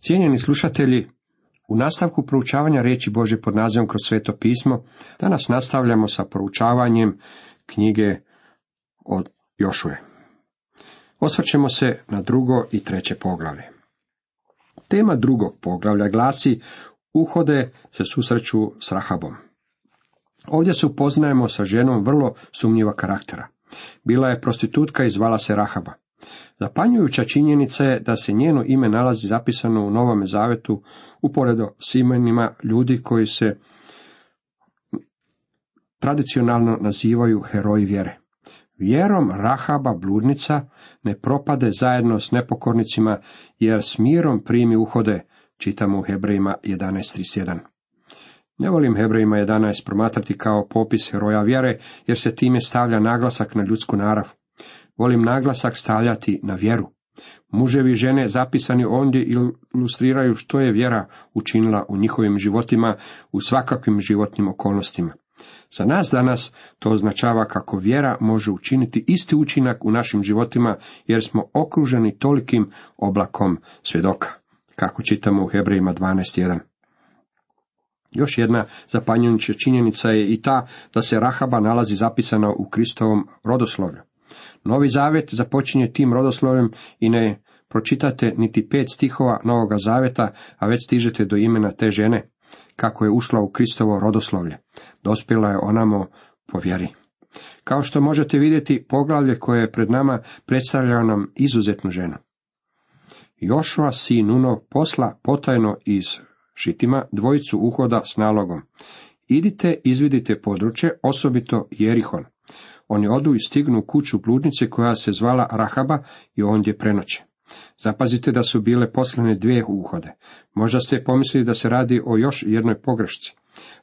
Cijenjeni slušatelji, u nastavku proučavanja riječi Bože pod nazivom kroz sveto pismo, danas nastavljamo sa proučavanjem knjige od Jošuje. Osvrćemo se na drugo i treće poglavlje. Tema drugog poglavlja glasi Uhode se susreću s Rahabom. Ovdje se upoznajemo sa ženom vrlo sumnjiva karaktera. Bila je prostitutka i zvala se Rahaba. Zapanjujuća činjenica je da se njeno ime nalazi zapisano u Novome zavetu uporedo s imenima ljudi koji se tradicionalno nazivaju heroji vjere. Vjerom Rahaba bludnica ne propade zajedno s nepokornicima, jer s mirom primi uhode, čitamo u Hebrejima 11.31. Ne volim Hebrejima 11 promatrati kao popis heroja vjere, jer se time stavlja naglasak na ljudsku narav. Volim naglasak stavljati na vjeru. Muževi žene zapisani ondje ilustriraju što je vjera učinila u njihovim životima u svakakvim životnim okolnostima. Za nas danas to označava kako vjera može učiniti isti učinak u našim životima jer smo okruženi tolikim oblakom svjedoka, kako čitamo u Hebrejima 12.1. Još jedna zapanjujuća činjenica je i ta da se Rahaba nalazi zapisana u Kristovom rodoslovlju. Novi zavjet započinje tim rodoslovjem i ne pročitate niti pet stihova Novoga zaveta, a već stižete do imena te žene, kako je ušla u Kristovo rodoslovlje. Dospjela je onamo po vjeri. Kao što možete vidjeti, poglavlje koje je pred nama predstavlja nam izuzetnu ženu. Jošua sin Nuno posla potajno iz Šitima dvojicu uhoda s nalogom. Idite, izvidite područje, osobito Jerihon. Oni odu i stignu u kuću bludnice koja se zvala Rahaba i ondje prenoće. Zapazite da su bile poslane dvije uhode. Možda ste pomislili da se radi o još jednoj pogrešci.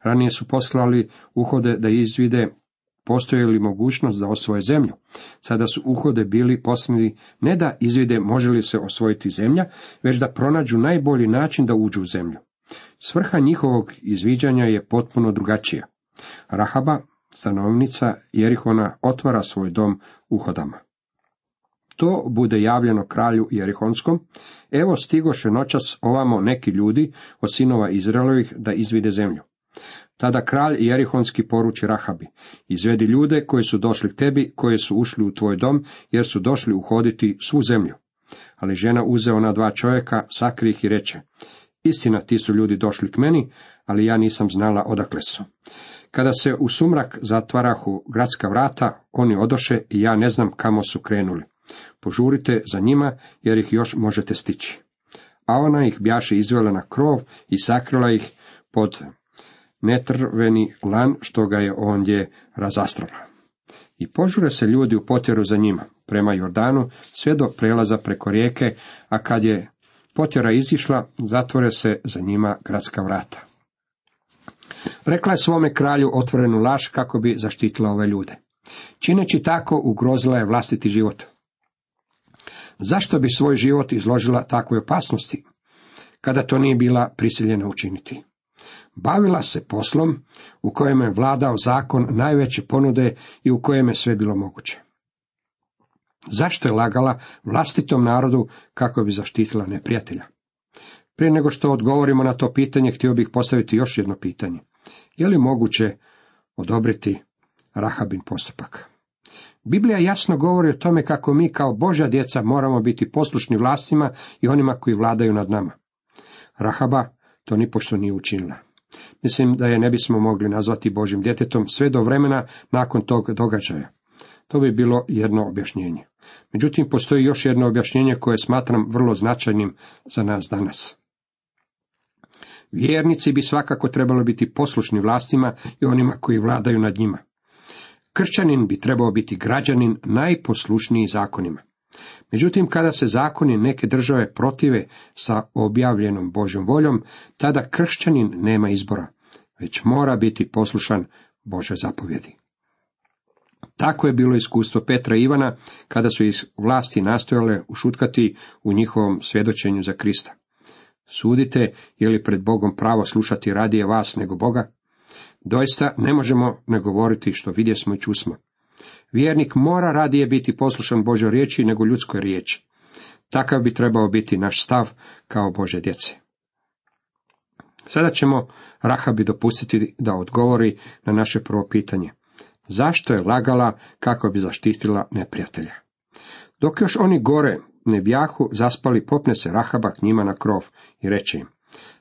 Ranije su poslali uhode da izvide postoji li mogućnost da osvoje zemlju. Sada su uhode bili poslani ne da izvide može li se osvojiti zemlja, već da pronađu najbolji način da uđu u zemlju. Svrha njihovog izviđanja je potpuno drugačija. Rahaba, stanovnica Jerihona, otvara svoj dom uhodama. To bude javljeno kralju Jerihonskom, evo stigoše noćas ovamo neki ljudi od sinova Izraelovih da izvide zemlju. Tada kralj Jerihonski poruči Rahabi, izvedi ljude koji su došli k tebi, koji su ušli u tvoj dom, jer su došli uhoditi svu zemlju. Ali žena uze ona dva čovjeka, sakri ih i reče, istina ti su ljudi došli k meni, ali ja nisam znala odakle su. Kada se u sumrak zatvarahu gradska vrata, oni odoše i ja ne znam kamo su krenuli. Požurite za njima, jer ih još možete stići. A ona ih bjaše izvela na krov i sakrila ih pod netrveni lan, što ga je ondje razastrala. I požure se ljudi u potjeru za njima, prema Jordanu, sve do prelaza preko rijeke, a kad je potjera izišla, zatvore se za njima gradska vrata. Rekla je svome kralju otvorenu laž kako bi zaštitila ove ljude. Čineći tako, ugrozila je vlastiti život. Zašto bi svoj život izložila takvoj opasnosti, kada to nije bila prisiljena učiniti? Bavila se poslom u kojem je vladao zakon najveće ponude i u kojem je sve bilo moguće. Zašto je lagala vlastitom narodu kako bi zaštitila neprijatelja? Prije nego što odgovorimo na to pitanje, htio bih postaviti još jedno pitanje. Je li moguće odobriti Rahabin postupak? Biblija jasno govori o tome kako mi kao Božja djeca moramo biti poslušni vlastima i onima koji vladaju nad nama. Rahaba to nipošto nije učinila. Mislim da je ne bismo mogli nazvati Božim djetetom sve do vremena nakon tog događaja. To bi bilo jedno objašnjenje. Međutim, postoji još jedno objašnjenje koje smatram vrlo značajnim za nas danas. Vjernici bi svakako trebalo biti poslušni vlastima i onima koji vladaju nad njima. Kršćanin bi trebao biti građanin najposlušniji zakonima. Međutim, kada se zakoni neke države protive sa objavljenom Božjom voljom, tada kršćanin nema izbora, već mora biti poslušan Božoj zapovjedi. Tako je bilo iskustvo Petra i Ivana kada su iz vlasti nastojale ušutkati u njihovom svjedočenju za Krista. Sudite je li pred Bogom pravo slušati radije vas nego Boga? Doista ne možemo ne govoriti što vidje smo i čusmo. Vjernik mora radije biti poslušan Božoj riječi nego ljudskoj riječi. Takav bi trebao biti naš stav kao Bože djece. Sada ćemo Rahabi dopustiti da odgovori na naše prvo pitanje. Zašto je lagala kako bi zaštitila neprijatelja? Dok još oni gore ne bjahu zaspali, popne se Rahaba k njima na krov i reče im,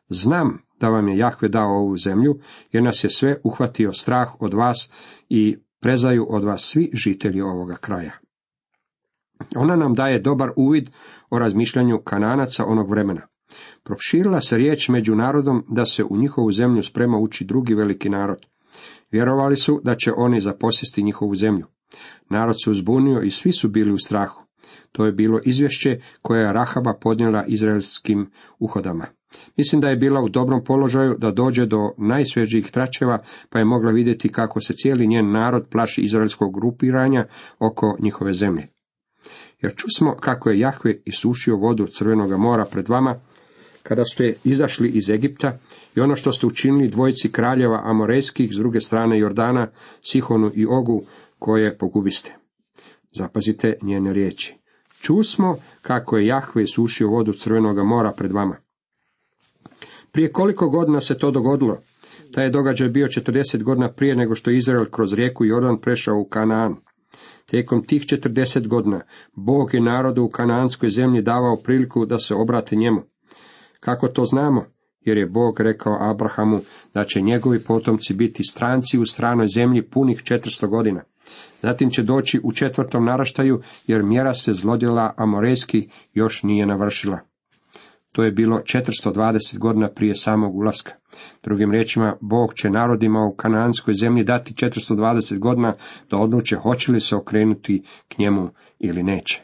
znam da vam je Jahve dao ovu zemlju, jer nas je sve uhvatio strah od vas i prezaju od vas svi žitelji ovoga kraja. Ona nam daje dobar uvid o razmišljanju kananaca onog vremena. Proširila se riječ među narodom da se u njihovu zemlju sprema ući drugi veliki narod. Vjerovali su da će oni zaposjesti njihovu zemlju. Narod se uzbunio i svi su bili u strahu. To je bilo izvješće koje je Rahaba podnijela izraelskim uhodama. Mislim da je bila u dobrom položaju da dođe do najsvježijih tračeva, pa je mogla vidjeti kako se cijeli njen narod plaši izraelskog grupiranja oko njihove zemlje. Jer čusmo kako je Jahve isušio vodu Crvenoga mora pred vama, kada ste izašli iz Egipta i ono što ste učinili dvojici kraljeva Amorejskih s druge strane Jordana, Sihonu i Ogu, koje pogubiste. Zapazite njene riječi. Čusmo kako je Jahve isušio vodu Crvenoga mora pred vama. Prije koliko godina se to dogodilo? Taj je događaj bio 40 godina prije nego što je Izrael kroz rijeku Jordan prešao u Kanaan. Tijekom tih 40 godina Bog je narodu u kanaanskoj zemlji davao priliku da se obrate njemu. Kako to znamo? Jer je Bog rekao Abrahamu da će njegovi potomci biti stranci u stranoj zemlji punih 400 godina. Zatim će doći u četvrtom naraštaju, jer mjera se zlodjela Amorejski još nije navršila. To je bilo 420 godina prije samog ulaska. Drugim riječima, Bog će narodima u kananskoj zemlji dati 420 godina da odluče hoće li se okrenuti k njemu ili neće.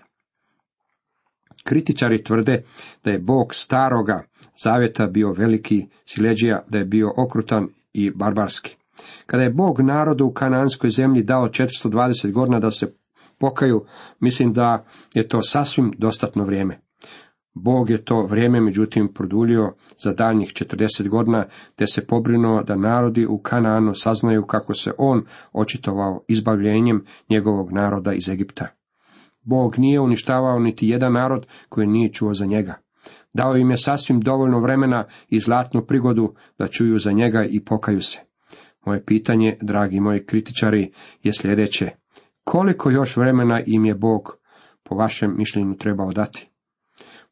Kritičari tvrde da je Bog staroga zavjeta bio veliki sileđija, da je bio okrutan i barbarski. Kada je Bog narodu u kananskoj zemlji dao 420 godina da se pokaju, mislim da je to sasvim dostatno vrijeme. Bog je to vrijeme međutim produljio za daljnjih 40 godina, te se pobrinuo da narodi u Kanaanu saznaju kako se on očitovao izbavljenjem njegovog naroda iz Egipta. Bog nije uništavao niti jedan narod koji nije čuo za njega. Dao im je sasvim dovoljno vremena i zlatnu prigodu da čuju za njega i pokaju se. Moje pitanje, dragi moji kritičari, je sljedeće. Koliko još vremena im je Bog, po vašem mišljenju, trebao dati?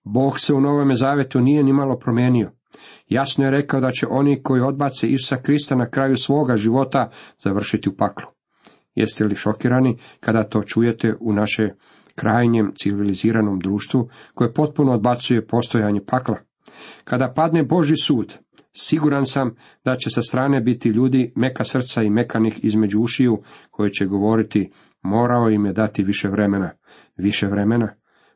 Bog se u Novome Zavetu nije ni malo promijenio. Jasno je rekao da će oni koji odbace Isusa Krista na kraju svoga života završiti u paklu. Jeste li šokirani kada to čujete u naše krajnjem civiliziranom društvu koje potpuno odbacuje postojanje pakla? Kada padne Boži sud, siguran sam da će sa strane biti ljudi meka srca i mekanih između ušiju koji će govoriti morao im je dati više vremena. Više vremena?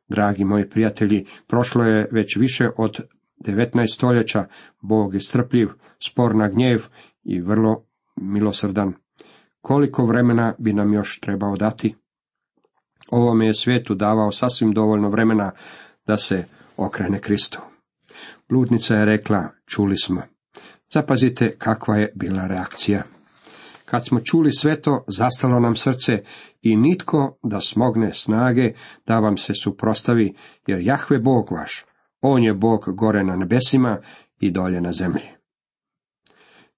Dragi moji prijatelji, prošlo je već više od 19 stoljeća, Bog je strpljiv, spor na gnjev i vrlo milosrdan. Koliko vremena bi nam još trebao dati? Ovome je svijetu davao sasvim dovoljno vremena da se okrene Kristu. Bludnica je rekla, čuli smo. Zapazite kakva je bila reakcija. Kad smo čuli sve to, zastalo nam srce i nitko da smogne snage da vam se suprostavi, jer Jahve Bog vaš, On je Bog gore na nebesima i dolje na zemlji.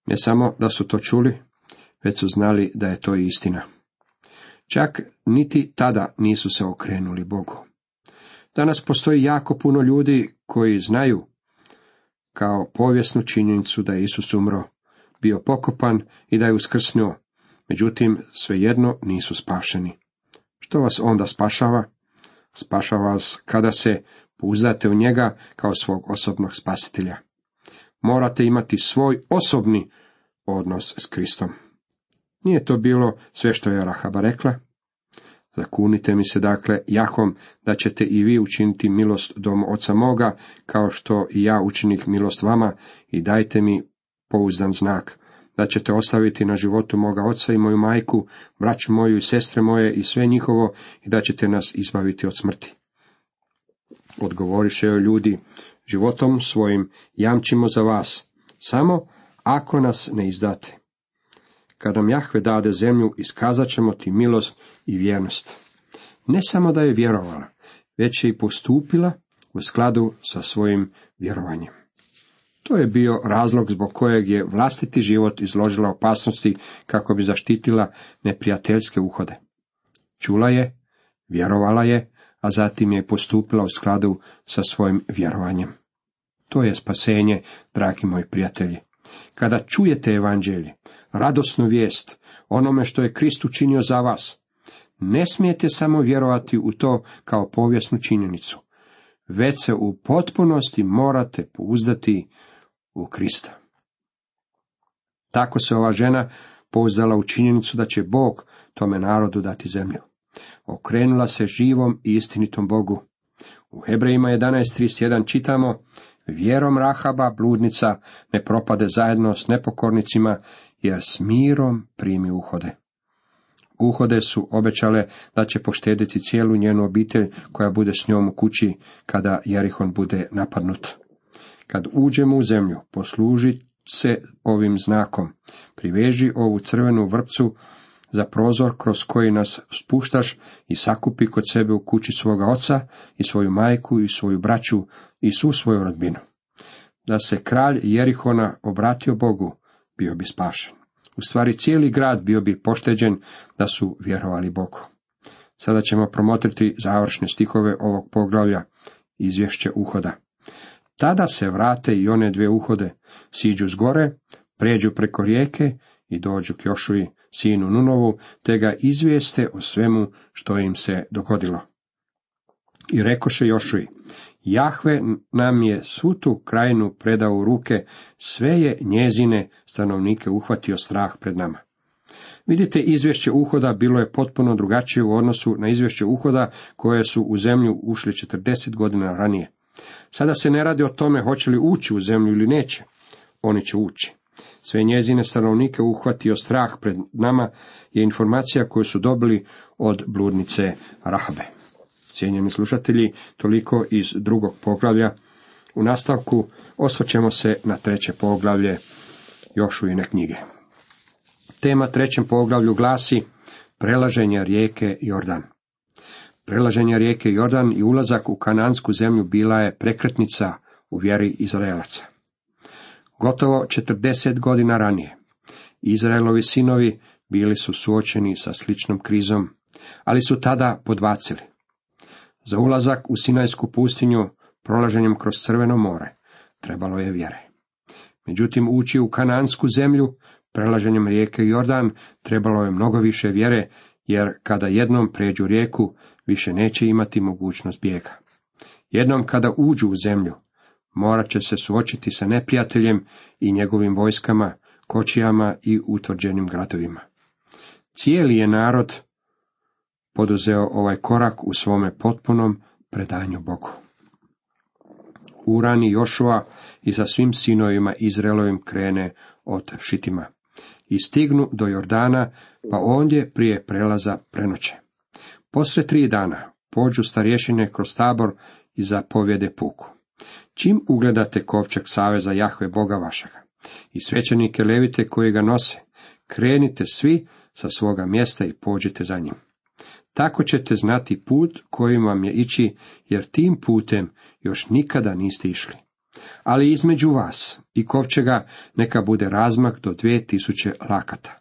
Ne samo da su to čuli, već su znali da je to istina. Čak niti tada nisu se okrenuli Bogu. Danas postoji jako puno ljudi koji znaju kao povijesnu činjenicu da je Isus umro, bio pokopan i da je uskrsnuo, međutim svejedno nisu spašeni. Što vas onda spašava? Spašava vas kada se pouzdate u njega kao svog osobnog spasitelja. Morate imati svoj osobni odnos s Kristom. Nije to bilo sve što je Rahaba rekla. Zakunite mi se dakle Jahom da ćete i vi učiniti milost dom oca moga, kao što i ja učinik milost vama, i dajte mi pouzdan znak, da ćete ostaviti na životu moga oca i moju majku, braću moju i sestre moje i sve njihovo, i da ćete nas izbaviti od smrti. Odgovoriše joj ljudi, životom svojim jamčimo za vas, samo ako nas ne izdate. Kad nam Jahve dade zemlju, iskazat ćemo ti milost i vjernost. Ne samo da je vjerovala, već je i postupila u skladu sa svojim vjerovanjem. To je bio razlog zbog kojeg je vlastiti život izložila opasnosti kako bi zaštitila neprijateljske uhode. Čula je, vjerovala je, a zatim je postupila u skladu sa svojim vjerovanjem. To je spasenje, dragi moji prijatelji. Kada čujete evanđelje, radosnu vijest, onome što je Krist učinio za vas, ne smijete samo vjerovati u to kao povijesnu činjenicu, već se u potpunosti morate pouzdati u Krista. Tako se ova žena pouzdala u činjenicu da će Bog tome narodu dati zemlju. Okrenula se živom i istinitom Bogu. U Hebrejima 11.31 čitamo Vjerom Rahaba, bludnica, ne propade zajedno s nepokornicima, jer s mirom primi uhode. Uhode su obećale da će poštediti cijelu njenu obitelj koja bude s njom u kući kada Jerihon bude napadnut. Kad uđemo u zemlju, posluži se ovim znakom. Priveži ovu crvenu vrpcu za prozor kroz koji nas spuštaš i sakupi kod sebe u kući svoga oca i svoju majku i svoju braću i svu svoju rodbinu. Da se kralj Jerihona obratio Bogu, bio bi spašen. U stvari cijeli grad bio bi pošteđen da su vjerovali Bogu. Sada ćemo promotriti završne stihove ovog poglavlja, izvješće uhoda. Tada se vrate i one dvije uhode, siđu s gore, pređu preko rijeke i dođu k Jošuji, sinu Nunovu, te ga izvijeste o svemu što im se dogodilo. I rekoše Jošuji, Jahve nam je svu tu krajinu predao u ruke, sve je njezine stanovnike uhvatio strah pred nama. Vidite, izvješće uhoda bilo je potpuno drugačije u odnosu na izvješće uhoda koje su u zemlju ušli 40 godina ranije. Sada se ne radi o tome hoće li ući u zemlju ili neće. Oni će ući. Sve njezine stanovnike uhvatio strah pred nama je informacija koju su dobili od bludnice Rahabe. Cijenjeni slušatelji, toliko iz drugog poglavlja. U nastavku osvrćemo se na treće poglavlje Jošujine knjige. Tema trećem poglavlju glasi prelaženje rijeke Jordan. Prelaženje rijeke Jordan i ulazak u kanansku zemlju bila je prekretnica u vjeri Izraelaca. Gotovo 40 godina ranije, Izraelovi sinovi bili su suočeni sa sličnom krizom, ali su tada podvacili. Za ulazak u Sinajsku pustinju prolaženjem kroz Crveno more trebalo je vjere. Međutim, ući u kanansku zemlju prelaženjem rijeke Jordan trebalo je mnogo više vjere, jer kada jednom pređu rijeku, više neće imati mogućnost bijega. Jednom kada uđu u zemlju, morat će se suočiti sa neprijateljem i njegovim vojskama, kočijama i utvrđenim gradovima. Cijeli je narod poduzeo ovaj korak u svome potpunom predanju Bogu. Urani Jošua i sa svim sinovima Izraelovim krene od Šitima. I stignu do Jordana, pa ondje prije prelaza prenoće. Poslije tri dana pođu starješine kroz tabor i zapovjede puku. Čim ugledate kovčeg saveza Jahve Boga vašega i svećenike levite koji ga nose, krenite svi sa svoga mjesta i pođite za njim. Tako ćete znati put kojim vam je ići, jer tim putem još nikada niste išli. Ali između vas i kovčega neka bude razmak do dvije tisuće lakata.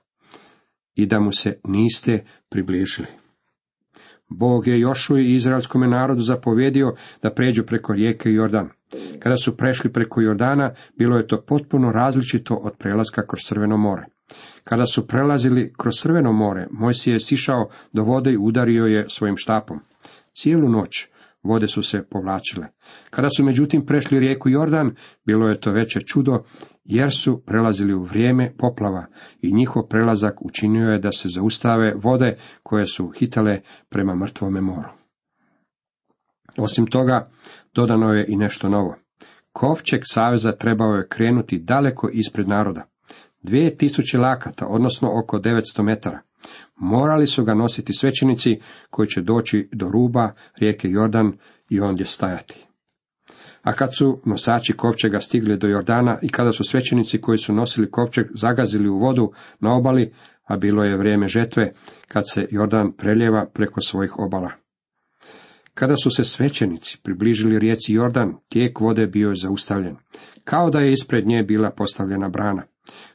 I da mu se niste približili. Bog je Jošu i izraelskome narodu zapovjedio da pređu preko rijeke Jordan. Kada su prešli preko Jordana, bilo je to potpuno različito od prelaska kroz Crveno more. Kada su prelazili kroz Crveno more, Mojsije je sišao do vode i udario je svojim štapom. Cijelu noć vode su se povlačile. Kada su međutim prešli rijeku Jordan, bilo je to veće čudo, jer su prelazili u vrijeme poplava i njihov prelazak učinio je da se zaustave vode koje su hitale prema mrtvome moru. Osim toga, dodano je i nešto novo. Kovčeg saveza trebao je krenuti daleko ispred naroda. Dvije tisuće lakata, odnosno oko 900 metara. Morali su ga nositi svećenici koji će doći do ruba rijeke Jordan i ondje stajati. A kad su nosači kovčega stigli do Jordana i kada su svećenici koji su nosili kovčeg zagazili u vodu na obali, a bilo je vrijeme žetve, kad se Jordan preljeva preko svojih obala. Kada su se svećenici približili rijeci Jordan, tijek vode bio je zaustavljen, kao da je ispred nje bila postavljena brana.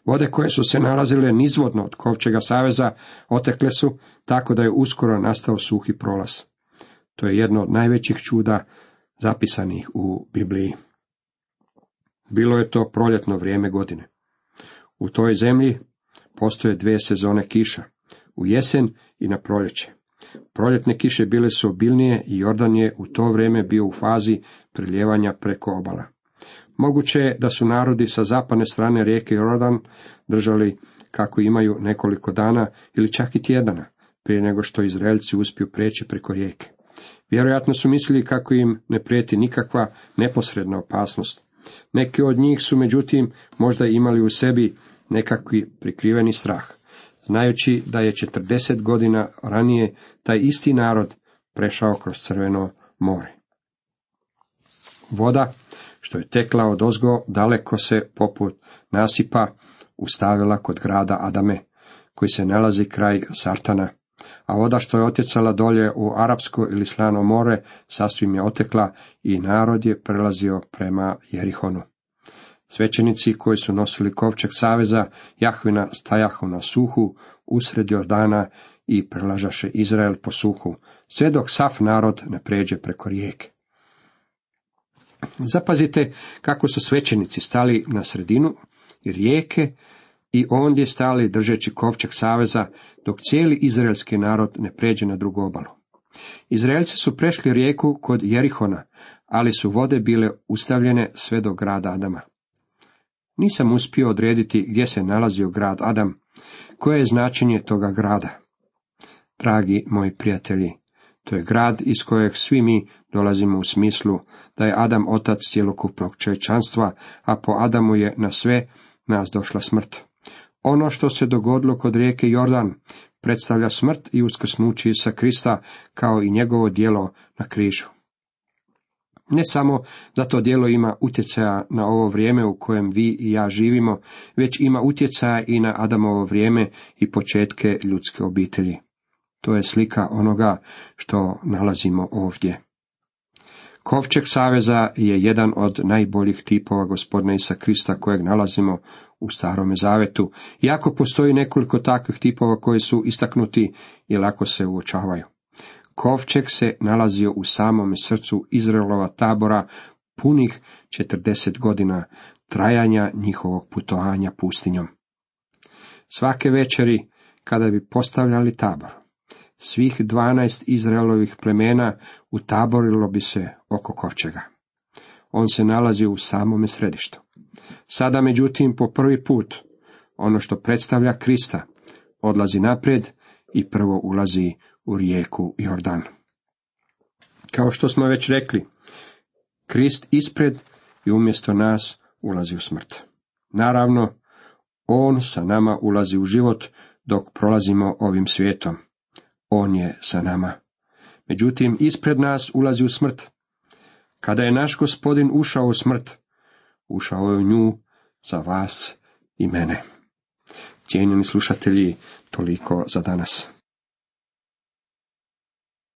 Vode koje su se nalazile nizvodno od Kovčega saveza otekle su, tako da je uskoro nastao suhi prolaz. To je jedno od najvećih čuda zapisanih u Bibliji. Bilo je to proljetno vrijeme godine. U toj zemlji postoje dvije sezone kiša, u jesen i na proljeće. Proljetne kiše bile su obilnije i Jordan je u to vrijeme bio u fazi priljevanja preko obala. Moguće je da su narodi sa zapadne strane rijeke Jordan držali kako imaju nekoliko dana ili čak i tjedana prije nego što Izraelci uspiju preći preko rijeke. Vjerojatno su mislili kako im ne prijeti nikakva neposredna opasnost. Neki od njih su međutim možda imali u sebi nekakvi prikriveni strah, znajući da je 40 godina ranije taj isti narod prešao kroz crveno more. Voda, što je tekla od ozgo, daleko se poput nasipa ustavila kod grada Adame, koji se nalazi kraj Sartana, a voda što je otjecala dolje u Arapsko ili Slano more, sasvim je otekla i narod je prelazio prema Jerihonu. Svećenici koji su nosili kovčeg saveza Jahvina stajahu na suhu usred Jordana i prelažaše Izrael po suhu, sve dok sav narod ne pređe preko rijeke. Zapazite kako su svećenici stali na sredinu rijeke i ondje stali držeći kovčeg saveza, dok cijeli izraelski narod ne pređe na drugu obalu. Izraelci su prešli rijeku kod Jerihona, ali su vode bile ustavljene sve do grada Adama. Nisam uspio odrediti gdje se nalazio grad Adam, koje je značenje toga grada. Dragi moji prijatelji, to je grad iz kojeg svi mi dolazimo u smislu da je Adam otac cjelokupnog čovječanstva, a po Adamu je na sve nas došla smrt. Ono što se dogodilo kod rijeke Jordan predstavlja smrt i uskrsnući sa Krista kao i njegovo djelo na križu. Ne samo da to djelo ima utjecaja na ovo vrijeme u kojem vi i ja živimo, već ima utjecaja i na Adamovo vrijeme i početke ljudske obitelji. To je slika onoga što nalazimo ovdje. Kovčeg saveza je jedan od najboljih tipova gospodina Isa Krista kojeg nalazimo u starome zavetu, iako postoji nekoliko takvih tipova koji su istaknuti i lako se uočavaju. Kovčeg se nalazio u samom srcu Izraelova tabora punih 40 godina trajanja njihovog putovanja pustinjom. Svake večeri, kada bi postavljali tabor, svih dvanaest Izraelovih plemena utaborilo bi se oko kovčega. On se nalazi u samome središtu. Sada, međutim, po prvi put, ono što predstavlja Krista, odlazi naprijed i prvo ulazi u rijeku Jordan. Kao što smo već rekli, Krist ispred i umjesto nas ulazi u smrt. Naravno, On sa nama ulazi u život dok prolazimo ovim svijetom. On je sa nama. Međutim, ispred nas ulazi u smrt. Kada je naš gospodin ušao u smrt, ušao je u nju za vas i mene. Cijenjeni slušatelji, toliko za danas.